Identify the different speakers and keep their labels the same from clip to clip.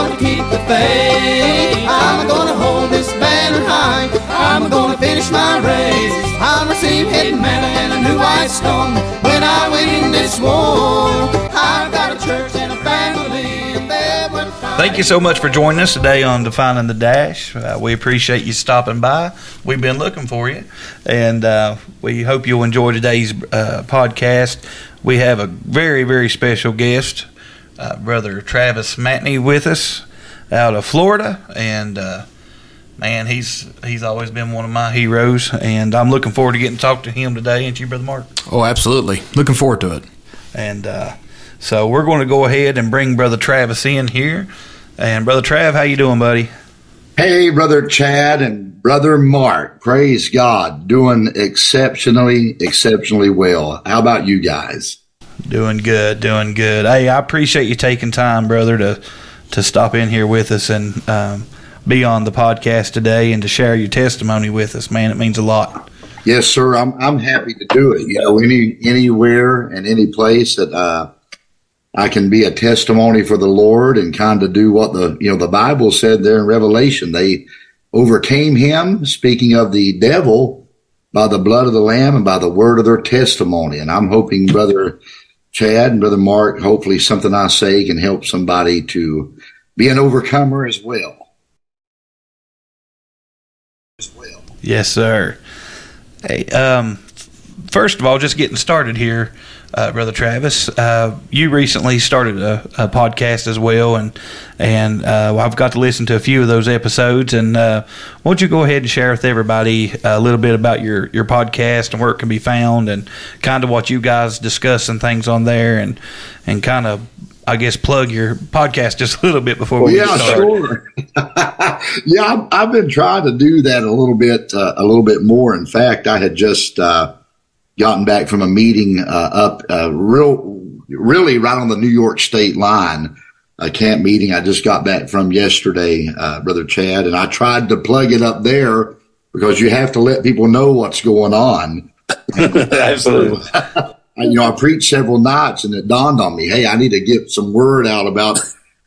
Speaker 1: gonna keep the faith. I'm gonna hold this banner high. I'm gonna finish my race. I'll receive hidden manna and a new white stone when I win this war. I've got a church and a family,
Speaker 2: Thank you so much for joining us today on Defining the Dash. Uh, we appreciate you stopping by. We've been looking for you, and uh, we hope you'll enjoy today's uh, podcast. We have a very, very special guest, uh, Brother Travis Matney, with us out of Florida, and uh, man, he's he's always been one of my heroes, and I'm looking forward to getting to talk to him today. Ain't you, Brother Mark?
Speaker 3: Oh, absolutely. Looking forward to it.
Speaker 2: And uh, so we're going to go ahead and bring Brother Travis in here. And Brother Trav, how you doing, buddy?
Speaker 4: Hey, brother Chad and brother Mark. Praise God. Doing exceptionally, exceptionally well. How about you guys?
Speaker 2: Doing good, doing good. Hey, I appreciate you taking time, brother, to to stop in here with us and um, be on the podcast today and to share your testimony with us. Man, it means a lot.
Speaker 4: Yes, sir. I'm I'm happy to do it. You know, any anywhere and any place that uh, I can be a testimony for the Lord and kind of do what the you know the Bible said there in Revelation. They overcame him, speaking of the devil, by the blood of the Lamb and by the word of their testimony. And I'm hoping, brother Chad and brother Mark, hopefully something I say can help somebody to be an overcomer as well. As well.
Speaker 2: Yes, sir. Hey, um, first of all, just getting started here, uh, brother Travis. Uh, you recently started a, a podcast as well, and and uh, I've got to listen to a few of those episodes. And uh, why don't you go ahead and share with everybody a little bit about your your podcast and where it can be found, and kind of what you guys discuss and things on there, and and kind of. I guess plug your podcast just a little bit before we
Speaker 4: Well,
Speaker 2: get
Speaker 4: yeah,
Speaker 2: started.
Speaker 4: sure. yeah, I've, I've been trying to do that a little bit, uh, a little bit more. In fact, I had just uh, gotten back from a meeting uh, up, uh, real, really right on the New York State line, a camp meeting. I just got back from yesterday, uh, brother Chad, and I tried to plug it up there because you have to let people know what's going on.
Speaker 2: Absolutely.
Speaker 4: You know, I preached several nights and it dawned on me, hey, I need to get some word out about,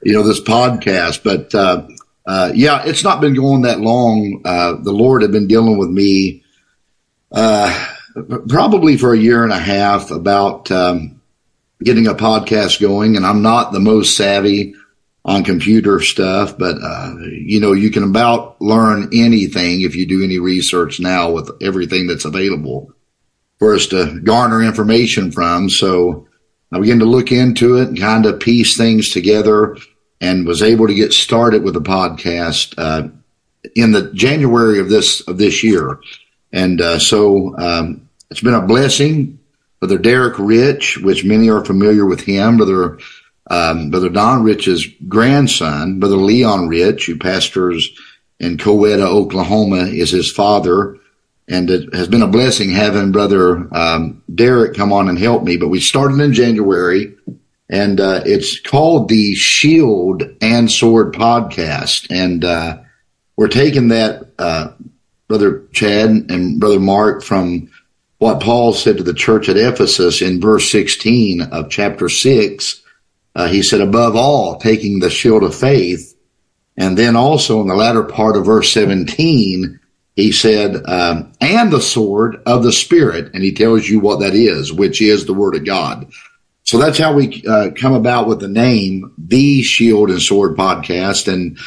Speaker 4: you know, this podcast. But, uh, uh, yeah, it's not been going that long. Uh, the Lord had been dealing with me, uh, probably for a year and a half about, um, getting a podcast going. And I'm not the most savvy on computer stuff, but, uh, you know, you can about learn anything if you do any research now with everything that's available for us to garner information from. So I began to look into it and kind of piece things together and was able to get started with the podcast uh, in the January of this of this year. And uh, so um, it's been a blessing. Brother Derek Rich, which many are familiar with him, Brother um, Brother Don Rich's grandson, Brother Leon Rich, who pastors in Coweta, Oklahoma, is his father and it has been a blessing having brother um, Derek come on and help me. But we started in January, and uh, it's called the Shield and Sword Podcast, and uh, we're taking that uh, brother Chad and brother Mark from what Paul said to the church at Ephesus in verse 16 of chapter six. Uh, he said, above all, taking the shield of faith. And then also in the latter part of verse 17, he said, um, and the sword of the Spirit. And he tells you what that is, which is the Word of God. So that's how we uh, come about with the name, the Shield and Sword Podcast. And,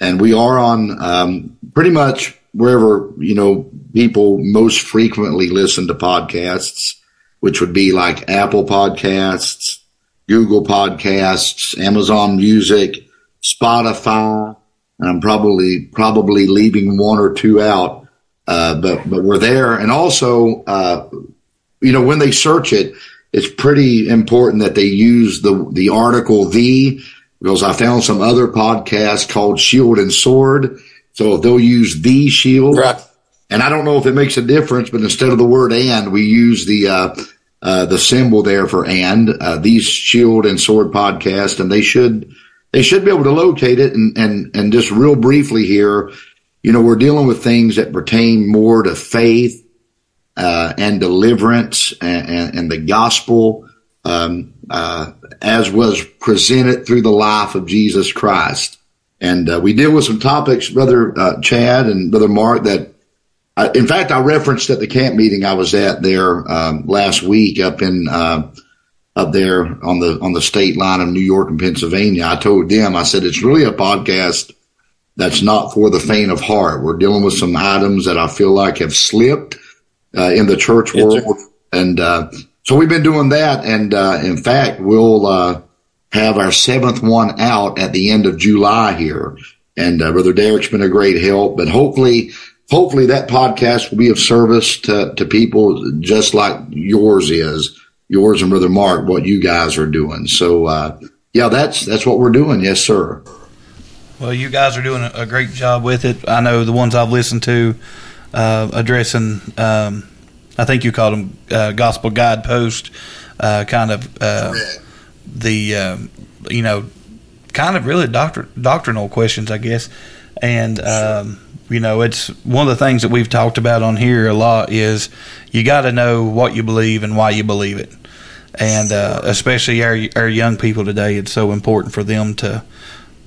Speaker 4: and we are on um, pretty much wherever, you know, people most frequently listen to podcasts, which would be like Apple Podcasts, Google Podcasts, Amazon Music, Spotify. And I'm probably probably leaving one or two out, uh, but but we're there. And also, uh, you know, when they search it, it's pretty important that they use the the article "the" because I found some other podcasts called Shield and Sword. So they'll use the shield,
Speaker 3: Right.
Speaker 4: and I don't know if it makes a difference, but instead of the word "and," we use the uh, uh, the symbol there for "and." Uh, these Shield and Sword podcast, and they should they should be able to locate it. And and and just real briefly here, you know, we're dealing with things that pertain more to faith uh, and deliverance and, and, and the gospel, um, uh, as was presented through the life of Jesus Christ. And uh, we deal with some topics, Brother uh, Chad and Brother Mark, that, uh, in fact, I referenced at the camp meeting I was at there um, last week up in uh, up there on the on the state line of New York and Pennsylvania. I told them, I said, it's really a podcast that's not for the faint of heart. We're dealing with some items that I feel like have slipped uh, in the church
Speaker 5: Yes,
Speaker 4: world, and uh, so we've been doing that. And uh, in fact, we'll uh, have our seventh one out at the end of July here. And uh, Brother Derek's been a great help, but hopefully, hopefully that podcast will be of service to to people just like yours is, yours and Brother Mark, what you guys are doing. So. Uh, yeah, that's that's what we're doing. Yes, sir.
Speaker 2: Well, you guys are doing a- great job with it. I know the ones I've listened to uh, addressing, um, I think you called them uh, gospel guidepost, uh, kind of uh, the, um, you know, kind of really doctr- doctrinal questions, I guess. And, um, you know, it's one of the things that we've talked about on here a lot is you got to know what you believe and why you believe it. And uh, especially our, our young people today, it's so important for them to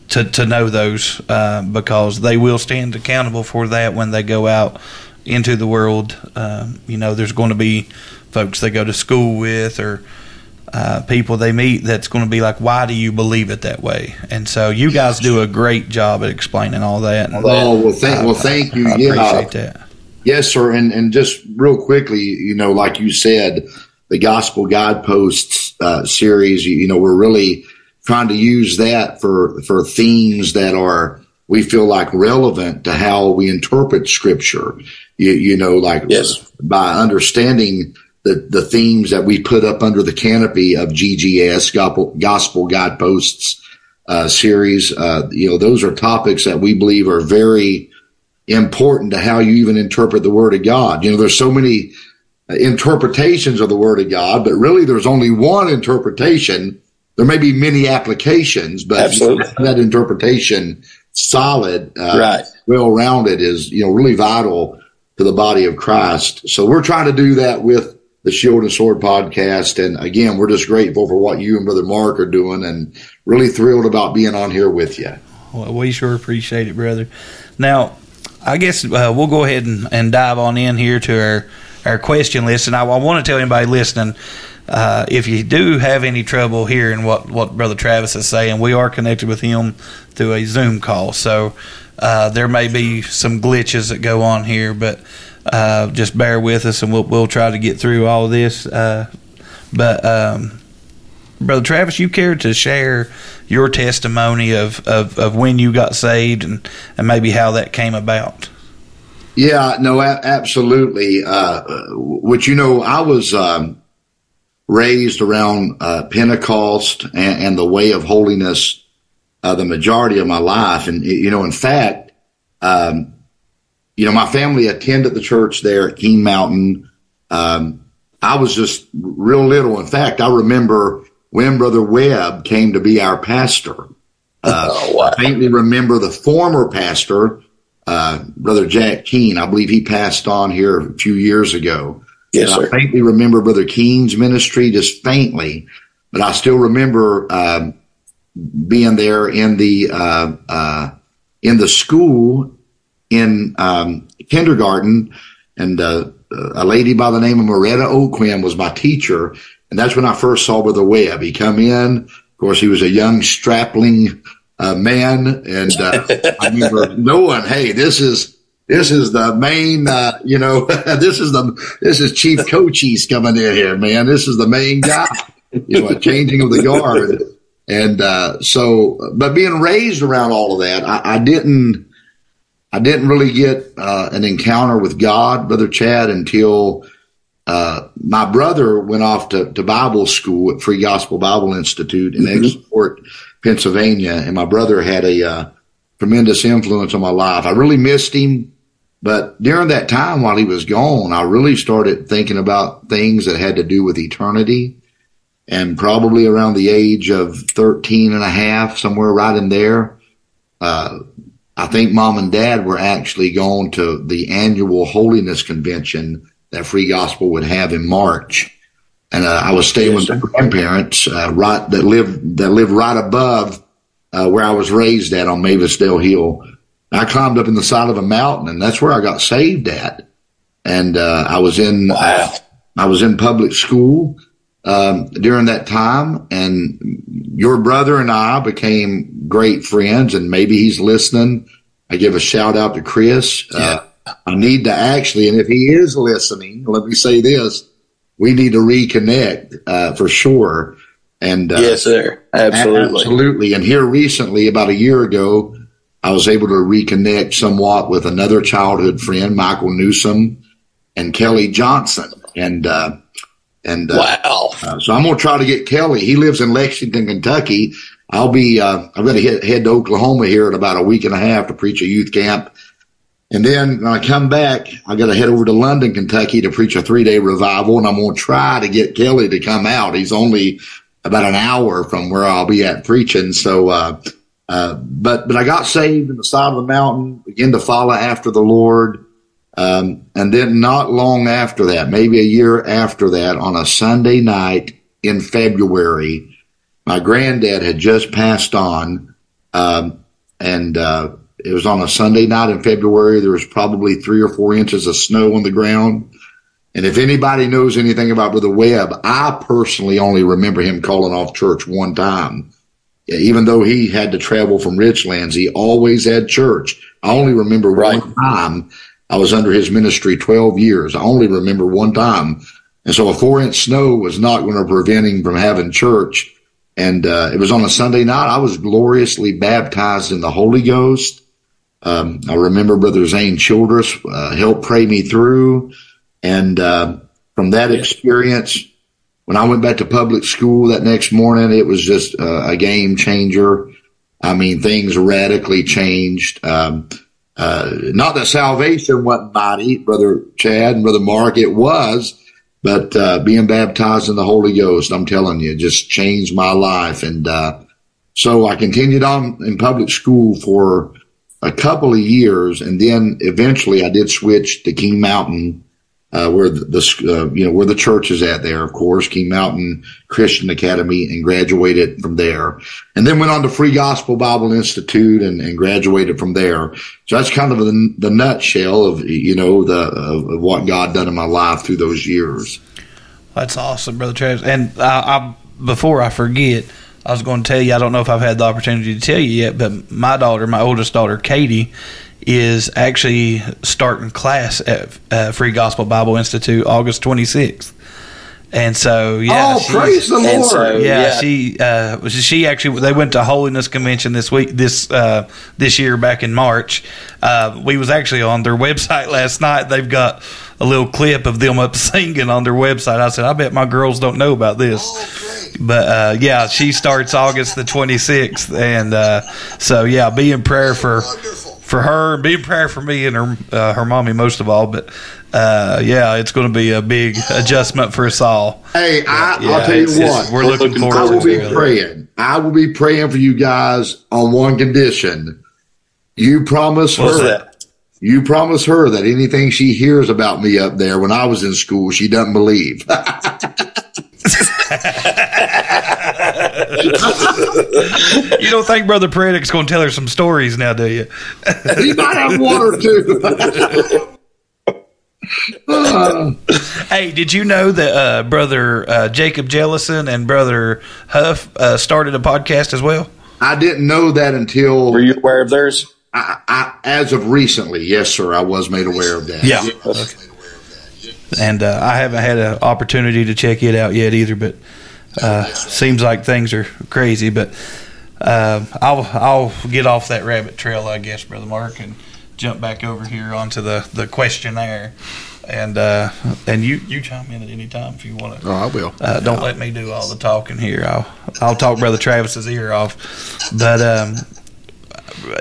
Speaker 2: to, to know those uh, because they will stand accountable for that when they go out into the world. Um, you know, there's going to be folks they go to school with or uh, people they meet that's going to be like, why do you believe it that way? And so you guys do a great job at explaining all that. And
Speaker 4: Oh well, thank well, thank you.
Speaker 2: I
Speaker 4: yeah,
Speaker 2: appreciate that.
Speaker 4: yes, sir. And and just real quickly, you know, like you said, the Gospel Guideposts uh, series. You, you know, we're really trying to use that for for themes that are we feel like relevant to how we interpret Scripture. You, you know, like
Speaker 5: Yes.
Speaker 4: by understanding the the themes that we put up under the canopy of GGS Gospel, Gospel Guideposts uh, series. Uh, you know, those are topics that we believe are very important to how you even interpret the Word of God. You know, there's so many uh, interpretations of the Word of God, but really there's only one interpretation. There may be many applications, but that interpretation solid, uh,
Speaker 5: Right.
Speaker 4: well rounded is, you know, really vital to the body of Christ. So we're trying to do that with the Shield and Sword podcast. And again, we're just grateful for what you and Brother Mark are doing and really thrilled about being on here with you.
Speaker 2: Well, we sure appreciate it, brother. Now, I guess uh, we'll go ahead and, and dive on in here to our, our question list. And I, I want to tell anybody listening uh, if you do have any trouble hearing what, what Brother Travis is saying, we are connected with him through a Zoom call. So uh, there may be some glitches that go on here, but uh, just bear with us and we'll, we'll try to get through all this. Uh, but, um, Brother Travis, you care to share your testimony of, of, of when you got saved and, and maybe how that came about.
Speaker 4: Yeah, no, a- absolutely. Uh, which, you know, I was um, raised around uh, Pentecost and, and the way of holiness uh, the majority of my life. And, you know, in fact, um, you know, my family attended the church there at Keen Mountain. Um, I was just real little. In fact, I remember when Brother Webb came to be our pastor. Uh,
Speaker 5: Oh, wow.
Speaker 4: I faintly remember the former pastor, uh, Brother Jack Keene. I believe he passed on here a few years ago.
Speaker 5: Yes,
Speaker 4: And I
Speaker 5: sir.
Speaker 4: faintly remember Brother Keene's ministry, just faintly, but I still remember um being there in the uh, uh, in the school in um, kindergarten, and uh, a lady by the name of Moretta Oquim was my teacher, and that's when I first saw Brother Webb. He come in, of course, he was a young strapling uh, man, and uh, I remember knowing, hey, this is this is the main, uh, you know, this is the this is Chief Cochise coming in here, man. This is the main guy, you know, a changing of the guard, and uh, so, but being raised around all of that, I, I didn't. I didn't really get uh, an encounter with God, Brother Chad, until uh, my brother went off to, to Bible school at Free Gospel Bible Institute in Export, Pennsylvania, and my brother had a uh, tremendous influence on my life. I really missed him, but during that time while he was gone, I really started thinking about things that had to do with eternity. And probably around the age of 13 and a half, somewhere right in there, uh, I think mom and dad were actually going to the annual holiness convention that Free Gospel would have in March. And uh, I was staying with my grandparents, uh, right that lived that lived right above uh, where I was raised at on Mavisdale Hill. I climbed up in the side of a mountain, and that's where I got saved at. And uh, I was in
Speaker 5: Wow.
Speaker 4: I was in public school um, during that time, and your brother and I became great friends. And maybe he's listening. I give a shout out to Chris. Uh, I need to actually, and if he is listening, let me say this: we need to reconnect uh, for sure. And uh,
Speaker 5: yes, sir. Absolutely.
Speaker 4: Absolutely. And here recently, about a year ago, I was able to reconnect somewhat with another childhood friend, Michael Newsom and Kelly Johnson. And, uh, and, uh,
Speaker 5: Wow.
Speaker 4: uh, so I'm going to try to get Kelly. He lives in Lexington, Kentucky. I'll be, uh, I'm going to head, head to Oklahoma here in about a week and a half to preach a youth camp. And then when I come back, I got to head over to London, Kentucky to preach a three day revival. And I'm going to try to get Kelly to come out. He's only about an hour from where I'll be at preaching. So, uh, uh, but, but I got saved in the side of the mountain, began to follow after the Lord. Um, and then not long after that, maybe a year after that, on a Sunday night in February, my granddad had just passed on. Um, and, uh, it was on a Sunday night in February. There was probably three or four inches of snow on the ground. And if anybody knows anything about Brother Webb, I personally only remember him calling off church one time. Even though he had to travel from Richlands, he always had church. I only remember
Speaker 5: Right.
Speaker 4: one time I was under his ministry 12 years. I only remember one time. And so a four inch snow was not going to prevent him from having church. And, uh, it was on a Sunday night. I was gloriously baptized in the Holy Ghost. Um, I remember Brother Zane Childress, uh, helped pray me through. And, uh, from that experience, when I went back to public school that next morning, it was just uh, a game changer. I mean, things radically changed. Um, uh, not that salvation wasn't mighty, brother Chad and brother Mark, it was, but, uh, being baptized in the Holy Ghost, I'm telling you, just changed my life. And, uh, so I continued on in public school for a couple of years. And then eventually I did switch to Keen Mountain, uh, where the, the uh, you know where the church is at there, of course, Keen Mountain Christian Academy, and graduated from there, and then went on to Free Gospel Bible Institute and, and graduated from there. So that's kind of the, the nutshell of you know the of, what God done in my life through those years.
Speaker 2: That's awesome, brother Travis. And I, I, before I forget, I was going to tell you. I don't know if I've had the opportunity to tell you yet, but my daughter, my oldest daughter, Katie, is actually starting class at uh, Free Gospel Bible Institute August 26th. And so, yeah,
Speaker 4: oh, praise the Lord!
Speaker 5: so-
Speaker 2: yeah,
Speaker 5: Yeah.
Speaker 2: she uh, she actually they went to Holiness Convention this week this uh, this year back in March. Uh, we was actually on their website last night. They've got a little clip of them up singing on their website. I said, I bet my girls don't know about this. But uh, yeah, she starts August the 26th, and uh, so yeah, be in prayer for for her, be in prayer for me and her uh, her mommy most of all. But uh, yeah, it's going to be a big adjustment for us all.
Speaker 4: Hey, I,
Speaker 2: Yeah,
Speaker 4: I'll tell you what.
Speaker 2: we're looking forward
Speaker 4: I
Speaker 2: to
Speaker 4: will be praying. I will be praying for you guys on one condition. You promise
Speaker 5: What's
Speaker 4: her.
Speaker 5: that?
Speaker 4: You promise her that anything she hears about me up there when I was in school, she doesn't believe.
Speaker 2: You don't think Brother Predic's going to tell her some stories now, do you?
Speaker 4: he might have one or two. Uh,
Speaker 2: Hey, did you know that uh, Brother uh, Jacob Jellison and Brother Huff uh, started a podcast as well?
Speaker 4: I didn't know that until
Speaker 5: Were you aware of theirs?
Speaker 4: I, I, as of recently. Yes, sir. I was made aware of that.
Speaker 2: Yeah. And uh, I haven't had an opportunity to check it out yet either, but uh, seems like things are crazy. But uh, I'll I'll get off that rabbit trail, I guess, Brother Mark, and jump back over here onto the, the questionnaire. And uh, and you, you chime in at any time if you want to.
Speaker 3: Oh, I will.
Speaker 2: Uh, don't let me do all the talking here. I'll I'll talk Brother Travis's ear off. But um,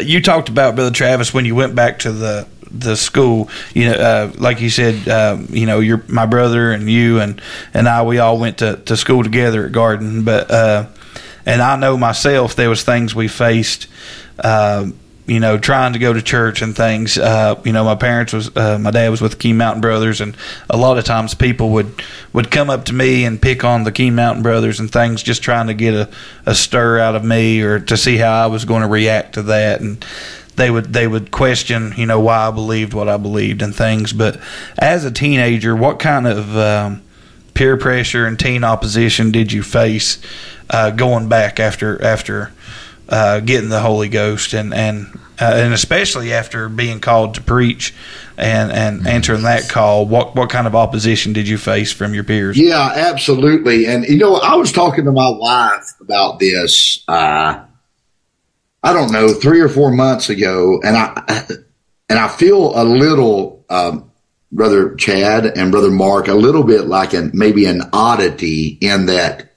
Speaker 2: you talked about Brother Travis when you went back to the the school. You know, uh, like you said, um, you know, your my brother and you and and I we all went to, to school together at Garden. But uh, and I know myself there was things we faced. Um, you know, trying to go to church and things. Uh, you know, my parents was, uh, my dad was with the Key Mountain Brothers, and a lot of times people would would come up to me and pick on the Key Mountain Brothers and things, just trying to get a, a stir out of me or to see how I was going to react to that, and they would they would question, you know, why I believed what I believed and things. But as a teenager, what kind of um, peer pressure and teen opposition did you face uh, going back after after uh, getting the Holy Ghost and and uh, and especially after being called to preach and and answering that call? What what kind of opposition did you face from your peers?
Speaker 4: Yeah, absolutely. And you know, I was talking to my wife about this. Uh, I don't know, three or four months ago, and I and I feel a little, um, brother Chad and brother Mark, a little bit like an maybe an oddity in that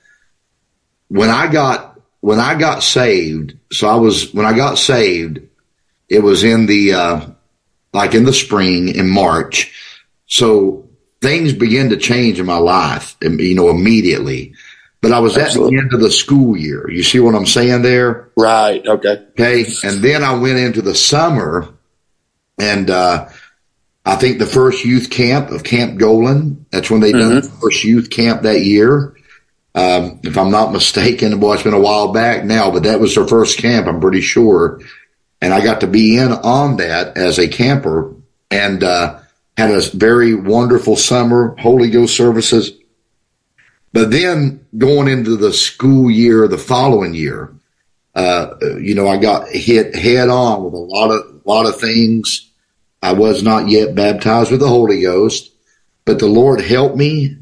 Speaker 4: when I got when I got saved. So I was when I got saved, it was in the uh, like in the spring in March. So things began to change in my life, you know, immediately. But I was Absolutely. at the end of the school year. You see what I'm saying there?
Speaker 5: Right. Okay.
Speaker 4: Okay. And then I went into the summer and, uh, I think the first youth camp of Camp Golan. That's when they mm-hmm. done the first youth camp that year. Um, if I'm not mistaken, boy, it's been a while back now, but that was their first camp. I'm pretty sure. And I got to be in on that as a camper and, uh, had a very wonderful summer, Holy Ghost services but then going into the school year, the following year, uh, you know, I got hit head on with a lot of, lot of things. I was not yet baptized with the Holy Ghost, but the Lord helped me.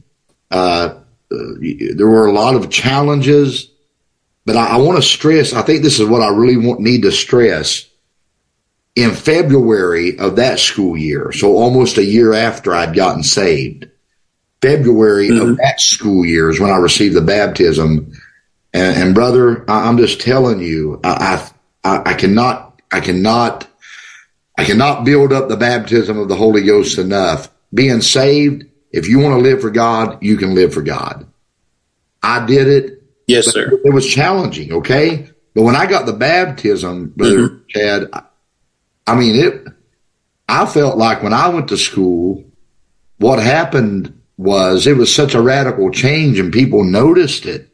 Speaker 4: Uh, there were a lot of challenges, but I, I want to stress, I think this is what I really want, need to stress. In February of that school year, so almost a year after I'd gotten saved, February mm-hmm. of that school year is when I received the baptism. And, and brother, I, am just telling you, I, I, I cannot, I cannot, I cannot build up the baptism of the Holy Ghost enough. Being saved, if you want to live for God, you can live for God. I did it.
Speaker 5: Yes, sir.
Speaker 4: It was challenging. Okay. But when I got the baptism, brother mm-hmm. Chad, I mean, it, I felt like when I went to school, what happened was it was such a radical change and people noticed it.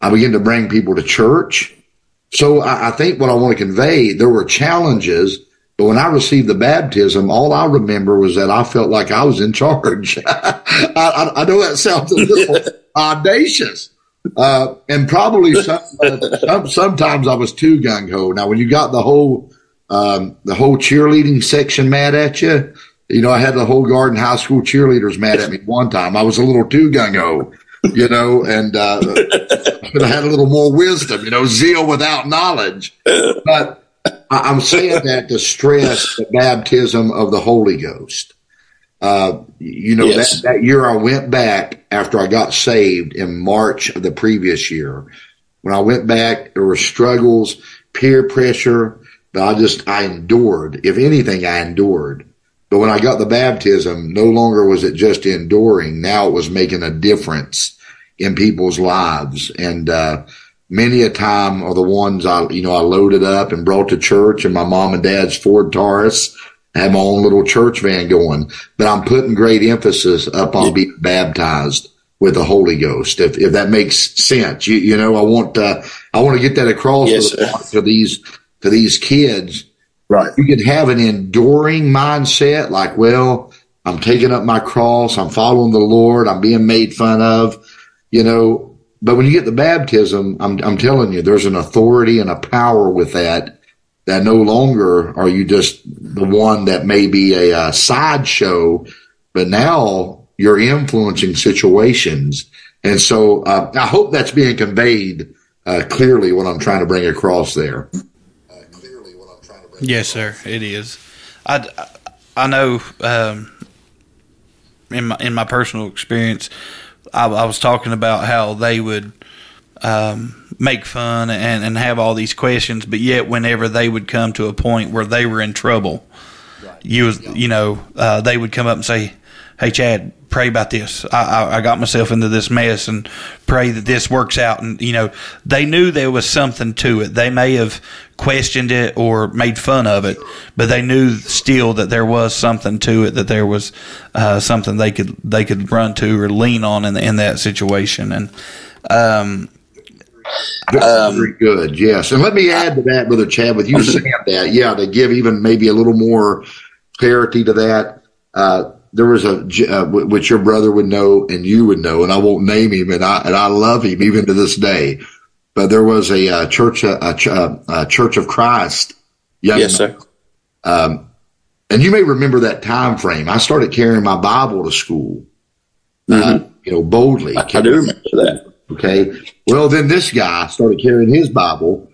Speaker 4: I began to bring people to church. So I, I think what I want to convey, there were challenges, but when I received the baptism, all I remember was that I felt like I was in charge. I, I, I, know that sounds a little audacious. Uh, and probably some, uh, some, sometimes I was too gung ho. Now, when you got the whole, um, the whole cheerleading section mad at you, you know, I had the whole Garden High School cheerleaders mad at me one time. I was a little too gung ho, you know, and uh, but I had a little more wisdom, you know, zeal without knowledge. But I'm saying that to stress the baptism of the Holy Ghost. Uh, you know, yes. that, that year I went back after I got saved in March of the previous year. When I went back, there were struggles, peer pressure, but I just, I endured. If anything, I endured. But when I got the baptism, no longer was it just enduring. Now it was making a difference in people's lives. And, uh, many a time are the ones I, you know, I loaded up and brought to church and my mom and dad's Ford Taurus. I had my own little church van going, but I'm putting great emphasis up on being baptized with the Holy Ghost. If, if that makes sense, you, you know, I want, uh, I want to get that across yes, to, to these, to these kids
Speaker 5: Right.
Speaker 4: You can have an enduring mindset like, well, I'm taking up my cross. I'm following the Lord. I'm being made fun of, you know, but when you get the baptism, I'm, I'm telling you, there's an authority and a power with that that no longer are you just the one that may be a, a sideshow, but now you're influencing situations. And so uh, I hope that's being conveyed uh, clearly what I'm trying to bring across there.
Speaker 2: Yes, sir. It is. I, I know um, in my in my personal experience, I, I, was talking about how they would um, make fun and, and have all these questions, but yet whenever they would come to a point where they were in trouble, right. you was you know uh, they would come up and say, "Hey, Chad." Pray about this. I, I, I got myself into this mess and pray that this works out. And, you know, they knew there was something to it. They may have questioned it or made fun of it, but they knew still that there was something to it, that there was uh, something they could they could run to or lean on in, in that situation. And, um,
Speaker 4: very, very good. Yes. And let me add to that, Brother Chad, with you saying that, yeah, to give even maybe a little more clarity to that. Uh, there was a uh, which your brother would know and you would know, and I won't name him, and I and I love him even to this day. But there was a, uh, church, a, a, a, Church of Christ.
Speaker 5: yes, sir.
Speaker 4: Um, and you may remember that time frame. I started carrying my Bible to school. Uh, mm-hmm. Uh, you know, boldly.
Speaker 5: I, I do remember that.
Speaker 4: Okay. Well, then this guy started carrying his Bible,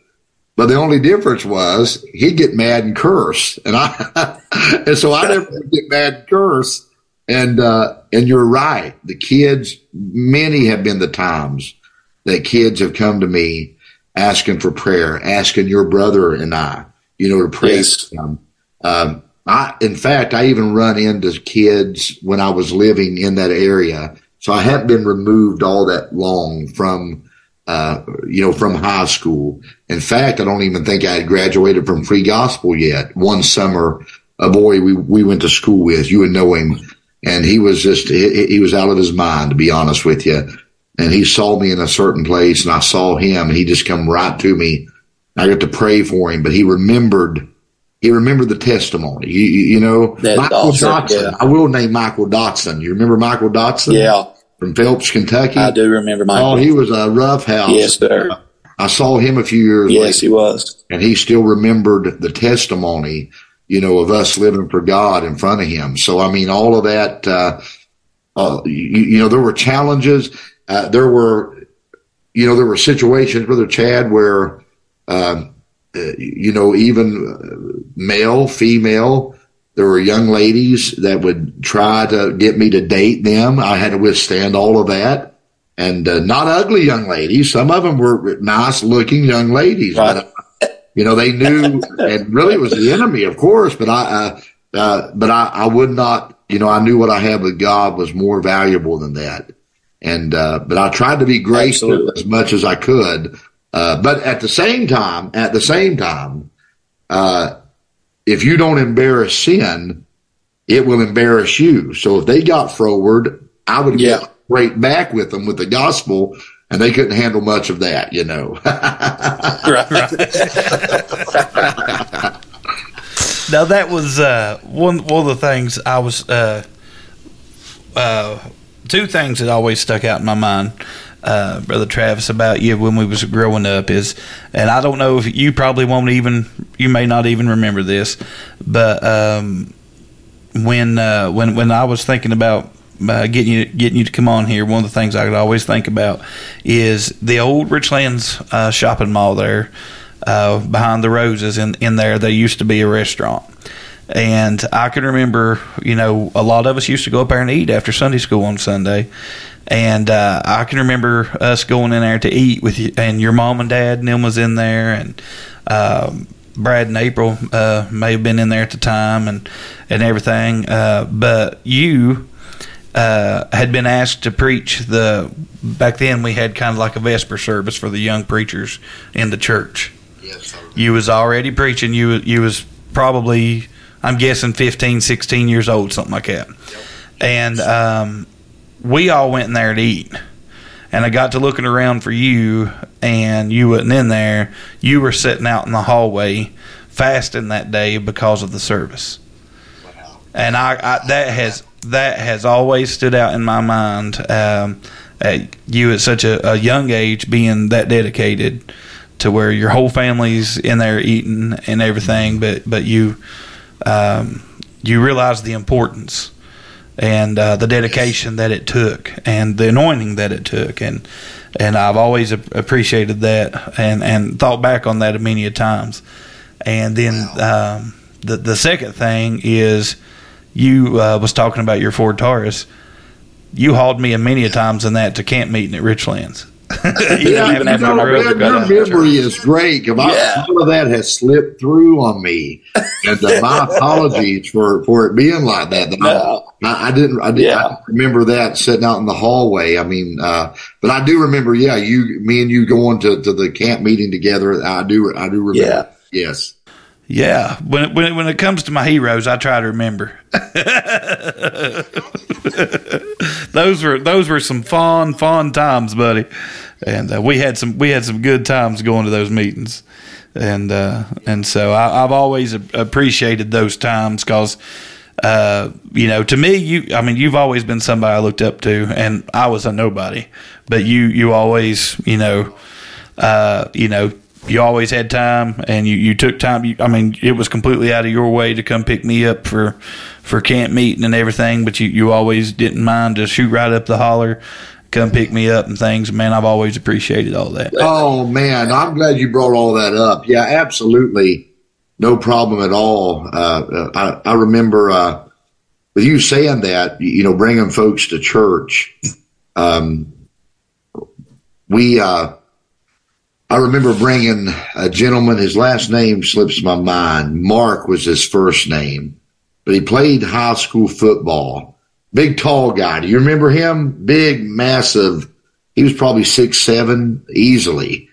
Speaker 4: but the only difference was he'd get mad and curse, and I, and so I never get mad and curse. And uh, and you're right. The kids, many have been the times that kids have come to me asking for prayer, asking your brother and I, you know, to pray yes. Um, I, in fact, I even run into kids when I was living in that area. So I haven't been removed all that long from, uh, you know, from high school. In fact, I don't even think I had graduated from free gospel yet. One summer, a boy we, we went to school with, you would know him, and he was just, he, he was out of his mind, to be honest with you and he saw me in a certain place and I saw him and he just come right to me. I got to pray for him, but he remembered, he remembered the testimony. You, you know, Michael
Speaker 5: awesome,
Speaker 4: Dotson. Yeah. I will name Michael Dotson. You remember Michael Dotson?
Speaker 5: Yeah.
Speaker 4: From Phelps, Kentucky.
Speaker 5: I do remember Michael.
Speaker 4: Oh, he was a rough house.
Speaker 5: Yes, sir.
Speaker 4: I saw him a few years
Speaker 5: yes, later, he was.
Speaker 4: And he still remembered the testimony, you know, of us living for God in front of him. So, I mean, all of that, uh, uh, you, you know, there were challenges uh, there were, you know, there were situations, Brother Chad, where, um, uh, you know, even male, female, there were young ladies that would try to get me to date them. I had to withstand all of that. And uh, not ugly young ladies. Some of them were nice looking young ladies. Right. But, uh, you know, they knew, and really it was the enemy, of course, but I, uh, uh, but I, I would not, you know, I knew what I had with God was more valuable than that. And, uh, but I tried to be graceful Absolutely. as much as I could. Uh, but at the same time, at the same time, uh, if you don't embarrass sin, it will embarrass you. So if they got forward, I would yeah. get right back with them with the gospel and they couldn't handle much of that, you know. right,
Speaker 2: right. now that was uh, one one of the things I was uh, uh, two things that always stuck out in my mind, uh, brother Travis, about you when we was growing up is, and I don't know if you probably won't even, you may not even remember this, but um, when uh, when when I was thinking about uh, getting you getting you to come on here, one of the things I could always think about is the old Richlands uh, shopping mall there uh, behind the roses. In in there, there used to be a restaurant, and I can remember, you know, a lot of us used to go up there and eat after Sunday school on Sunday. And uh, I can remember us going in there to eat with you, and your mom and dad, and them was in there, and um, Brad and April uh, may have been in there at the time, and and everything. Uh, but you uh, had been asked to preach the. Back then, we had kind of like a vesper service for the young preachers in the church. Yes, you was already preaching. You you was probably I'm guessing 15, 16 years old, something like that. And um, we all went in there to eat. And I got to looking around for you, and you wasn't in there. You were sitting out in the hallway fasting that day because of the service. And I, I that has that has always stood out in my mind. Um, you at such a, a, young age being that dedicated to where your whole family's in there eating and everything, but but you um, you realize the importance and uh, the dedication that it took and the anointing that it took. And and I've always appreciated that and and thought back on that many a times. And then wow. um, the the second thing is you uh, was talking about your Ford Taurus. You hauled me a many a times in that to camp meeting at Richlands
Speaker 4: Yeah,
Speaker 5: even
Speaker 4: you know,
Speaker 5: my brother
Speaker 4: man,
Speaker 5: got
Speaker 4: your
Speaker 5: out of
Speaker 4: memory is great. 'cause I-
Speaker 5: Yeah.
Speaker 4: Some of that has slipped through on me, and uh, my apologies for, for it being like that. That
Speaker 5: No.
Speaker 4: I, I didn't. I didn't
Speaker 5: Yeah.
Speaker 4: I remember that sitting out in the hallway. I mean, uh, but I do remember. Yeah, you, me, and you going to, to the camp meeting together. I do. I do remember.
Speaker 5: Yeah.
Speaker 4: Yes.
Speaker 2: Yeah, when it, when it, when it comes to my heroes, I try to remember. those were those were some fun fun times, buddy, and uh, we had some we had some good times going to those meetings, and uh, and so I, I've always appreciated those times because. Uh, you know, to me, you, I mean, you've always been somebody I looked up to, and I was a nobody, but you, you always, you know, uh, you know, you always had time and you, you took time. You, I mean, it was completely out of your way to come pick me up for, for camp meeting and everything, but you, you always didn't mind to shoot right up the holler, come pick me up and things. Man, I've always appreciated all that.
Speaker 4: Oh man, I'm glad you brought all that up. Yeah, absolutely, no problem at all. Uh, uh, I, I remember uh, with you saying that, you know, bringing folks to church. Um, we, uh, I remember bringing a gentleman. His last name slips my mind. Mark was his first name, but he played high school football. Big, tall guy. Do you remember him? Big, massive. He was probably six seven easily,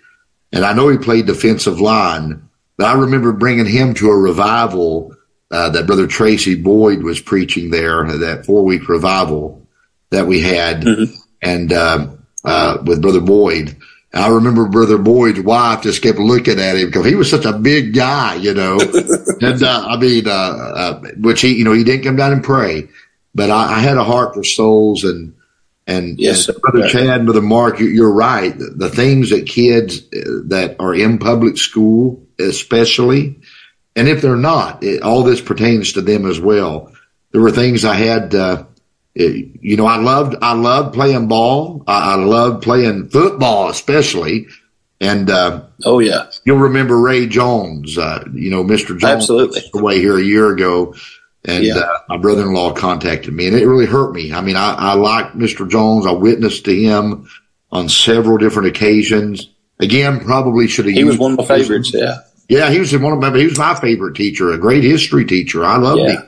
Speaker 4: and I know he played defensive line. But I remember bringing him to a revival uh, that Brother Tracy Boyd was preaching there. That four week revival that we had, and uh, uh, with Brother Boyd. I remember Brother Boyd's wife just kept looking at him because he was such a big guy, you know. and uh, I mean, uh, uh, which he, you know, he didn't come down and pray, but I, I had a heart for souls and. And,
Speaker 5: Yes,
Speaker 4: and. Brother Chad Brother Mark, you- you're right. The, the things that kids uh, that are in public school, especially, and if they're not, it, all this pertains to them as well. There were things I had, uh, it- you know, I loved, I loved playing ball. I, I loved playing football, especially. And, uh,
Speaker 5: Oh yeah,
Speaker 4: you'll remember Ray Jones, uh, you know, Mr. Jones
Speaker 5: Absolutely.
Speaker 4: away here a year ago. And,
Speaker 5: Yeah.
Speaker 4: uh, my brother-in-law contacted me and it really hurt me. I mean, I, I like Mr. Jones. I witnessed to him on several different occasions. Again, probably should have
Speaker 5: he was one of my favorites. Yeah,
Speaker 4: Yeah, he was one of my, he was my favorite teacher, a great history teacher. I loved
Speaker 5: Yeah.
Speaker 4: him.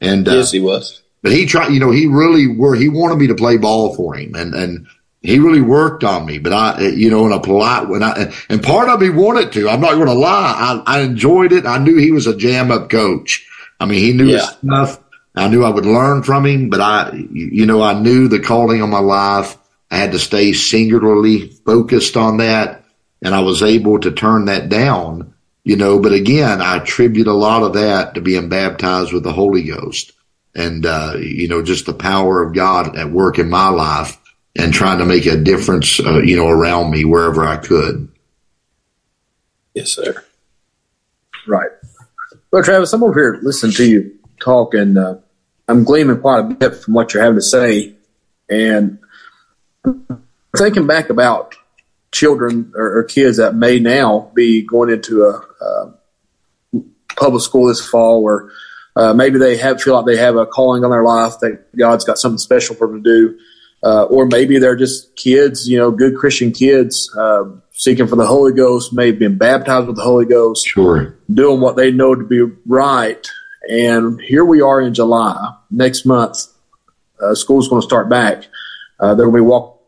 Speaker 4: And, uh,
Speaker 5: yes, he was.
Speaker 4: But he tried, you know, he really were, he wanted me to play ball for him and, and he really worked on me, but I, you know, in a polite, when I, and part of me wanted to, I'm not going to lie. I, I enjoyed it. I knew he was a jam up coach. I mean, he knew his stuff. I knew I would learn from him, but I, you you know, I knew the calling on my life. I had to stay singularly focused on that and I was able to turn that down, you know, but again, I attribute a lot of that to being baptized with the Holy Ghost and uh, you know just the power of God at work in my life and trying to make a difference, uh, you know, around me wherever I could.
Speaker 5: Yes, sir.
Speaker 6: Right. Well, Travis, I'm over here listening to you talk, and uh, I'm gleaming quite a bit from what you're having to say. And thinking back about children or, or kids that may now be going into a, a public school this fall, or uh, maybe they have feel like they have a calling on their life that God's got something special for them to do, uh, or maybe they're just kids, you know, good Christian kids uh, seeking for the Holy Ghost, maybe been baptized with the Holy Ghost
Speaker 4: Sure.
Speaker 6: doing what they know to be right. And here we are in July. Next month, uh, school's going to start back. Uh, they're going to be walking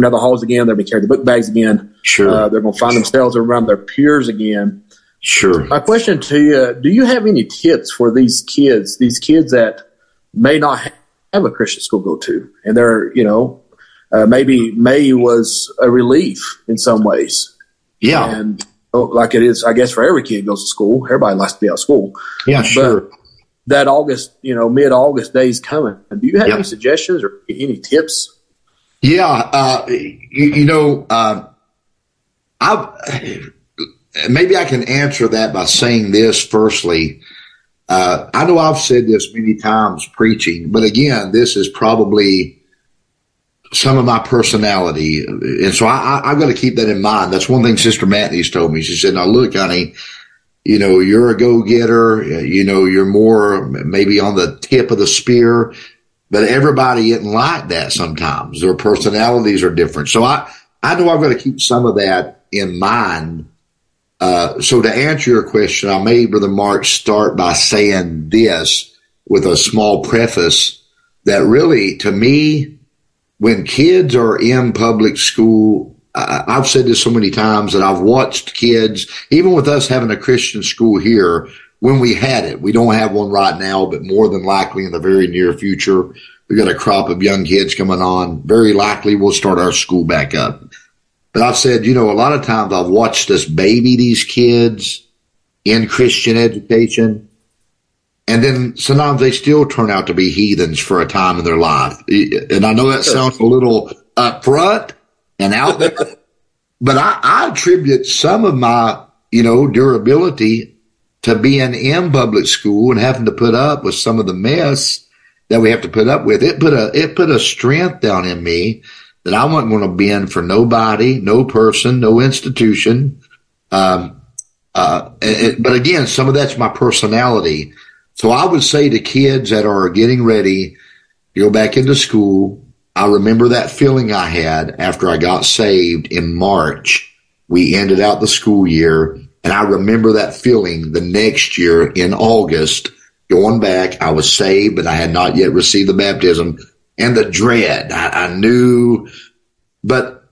Speaker 6: down the halls again. They're going to be carrying the book bags again.
Speaker 4: Sure.
Speaker 6: Uh, they're going to find themselves around their peers again.
Speaker 4: Sure.
Speaker 6: My question to you: Do you have any tips for these kids? These kids that may not have a Christian school go to, and they're you know uh, maybe May was a relief in some ways,
Speaker 4: Yeah.
Speaker 6: and oh, like it is, I guess, for every kid goes to school. Everybody likes to be out of school.
Speaker 4: Yeah. Sure.
Speaker 6: That August, you know, mid August days coming. Do you have
Speaker 4: Yeah.
Speaker 6: any suggestions or any tips?
Speaker 4: Yeah, uh, you, you know, uh, I maybe I can answer that by saying this. Firstly, uh, I know I've said this many times preaching, but again, this is probably some of my personality, and so I, I, I've got to keep that in mind. That's one thing Sister Matney's told me. She said, "Now look, honey." You know, you're a go-getter. You know, you're more maybe on the tip of the spear but everybody isn't like that sometimes. Their personalities are different. So I, I know I've got to keep some of that in mind. Uh, so to answer your question, I made Brother Mark start by saying this with a small preface that really, to me, when kids are in public school, I've said this so many times that I've watched kids, even with us having a Christian school here, when we had it, we don't have one right now, but more than likely in the very near future, we've got a crop of young kids coming on. Very likely we'll start our school back up. But I've said, you know, a lot of times I've watched us baby these kids in Christian education. And then sometimes they still turn out to be heathens for a time in their life. And I know that sounds a little upfront and out there, but I, I attribute some of my, you know, durability to being in public school and having to put up with some of the mess that we have to put up with. It put a, it put a strength down in me that I wasn't going to bend for nobody, no person, no institution. Um, uh, it, but again, some of that's my personality. So I would say to kids that are getting ready to go back into school, I remember that feeling I had after I got saved in March. We ended out the school year and I remember that feeling the next year in August going back. I was saved, but I had not yet received the baptism and the dread. I, I knew, but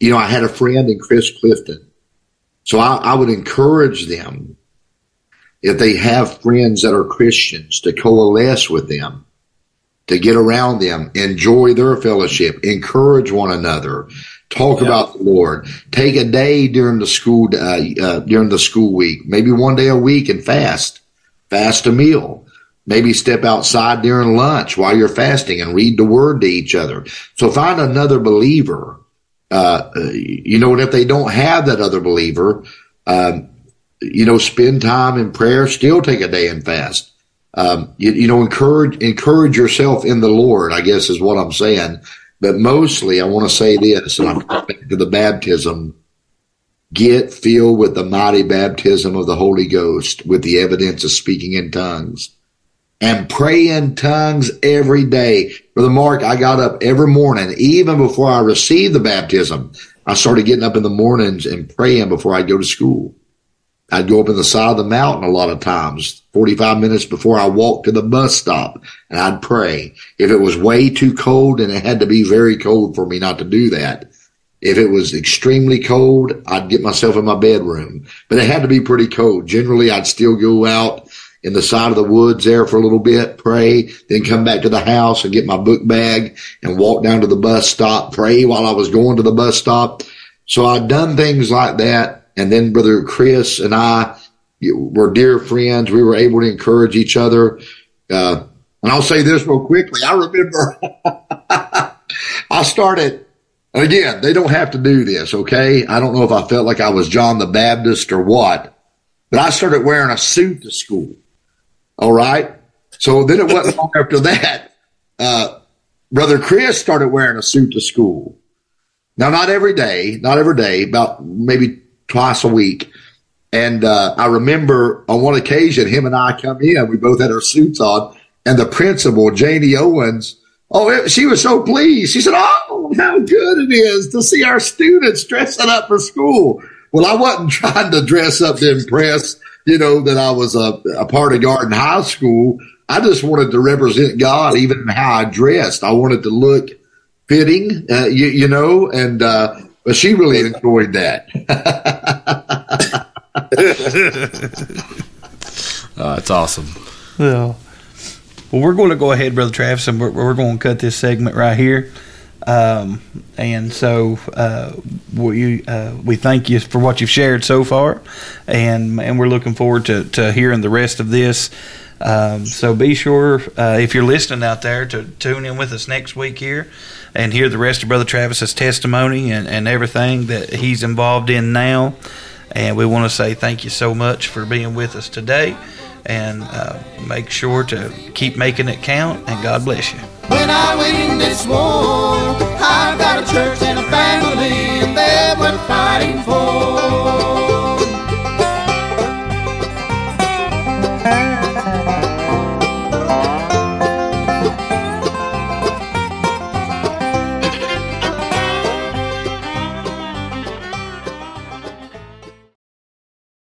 Speaker 4: you know, I had a friend in Chris Clifton. So I, I would encourage them if they have friends that are Christians to coalesce with them, to get around them, enjoy their fellowship, encourage one another, talk yeah. about the Lord, take a day during the school, uh, uh, during the school week, maybe one day a week and fast, fast a meal Maybe step outside during lunch while you're fasting and read the word to each other. So find another believer. Uh, you know, and if they don't have that other believer, um, you know, spend time in prayer, still take a day and fast. Um, you, you know, encourage, encourage yourself in the Lord, I guess is what I'm saying. But mostly I want to say this, and I'm back to the baptism. Get filled with the mighty baptism of the Holy Ghost with the evidence of speaking in tongues and pray in tongues every day. Brother Mark, I got up every morning, even before I received the baptism. I started getting up in the mornings and praying before I'd go to school. I'd go up in the side of the mountain a lot of times, 45 minutes before I walked to the bus stop and I'd pray. If it was way too cold and it had to be very cold for me not to do that. If it was extremely cold, I'd get myself in my bedroom, but it had to be pretty cold. Generally, I'd still go out in the side of the woods there for a little bit, pray, then come back to the house and get my book bag and walk down to the bus stop, pray while I was going to the bus stop. So I'd done things like that. And then brother Chris and I were dear friends. We were able to encourage each other. Uh, and I'll say this real quickly. I remember I started, and again, they don't have to do this. Okay. I don't know if I felt like I was John the Baptist or what, but I started wearing a suit to school. All right. So then it wasn't long after that. Uh, Brother Chris started wearing a suit to school. Now, not every day, not every day, about maybe twice a week. And uh, I remember on one occasion, him and I come in, we both had our suits on, and the principal, Janie Owens, oh, she was so pleased. She said, Oh, how good it is to see our students dressing up for school. Well, I wasn't trying to dress up to impress you know, that I was a, a part of Garden High School. I just wanted to represent God even in how I dressed. I wanted to look fitting, uh, you, you, know, and, uh, but she really enjoyed that.
Speaker 3: oh, that's awesome.
Speaker 2: Yeah. Well, we're going to go ahead, Brother Travis, and we're, we're going to cut this segment right here. Um, and so uh, we uh, we thank you for what you've shared so far, and and we're looking forward to, to hearing the rest of this. Um, so be sure uh, if you're listening out there to tune in with us next week here and hear the rest of Brother Travis's testimony and, and everything that he's involved in now. And we want to say thank you so much for being with us today and uh, make sure to keep making it count. And God bless you.
Speaker 1: When I win this war, I've got a church and a family, and they're worth fighting for.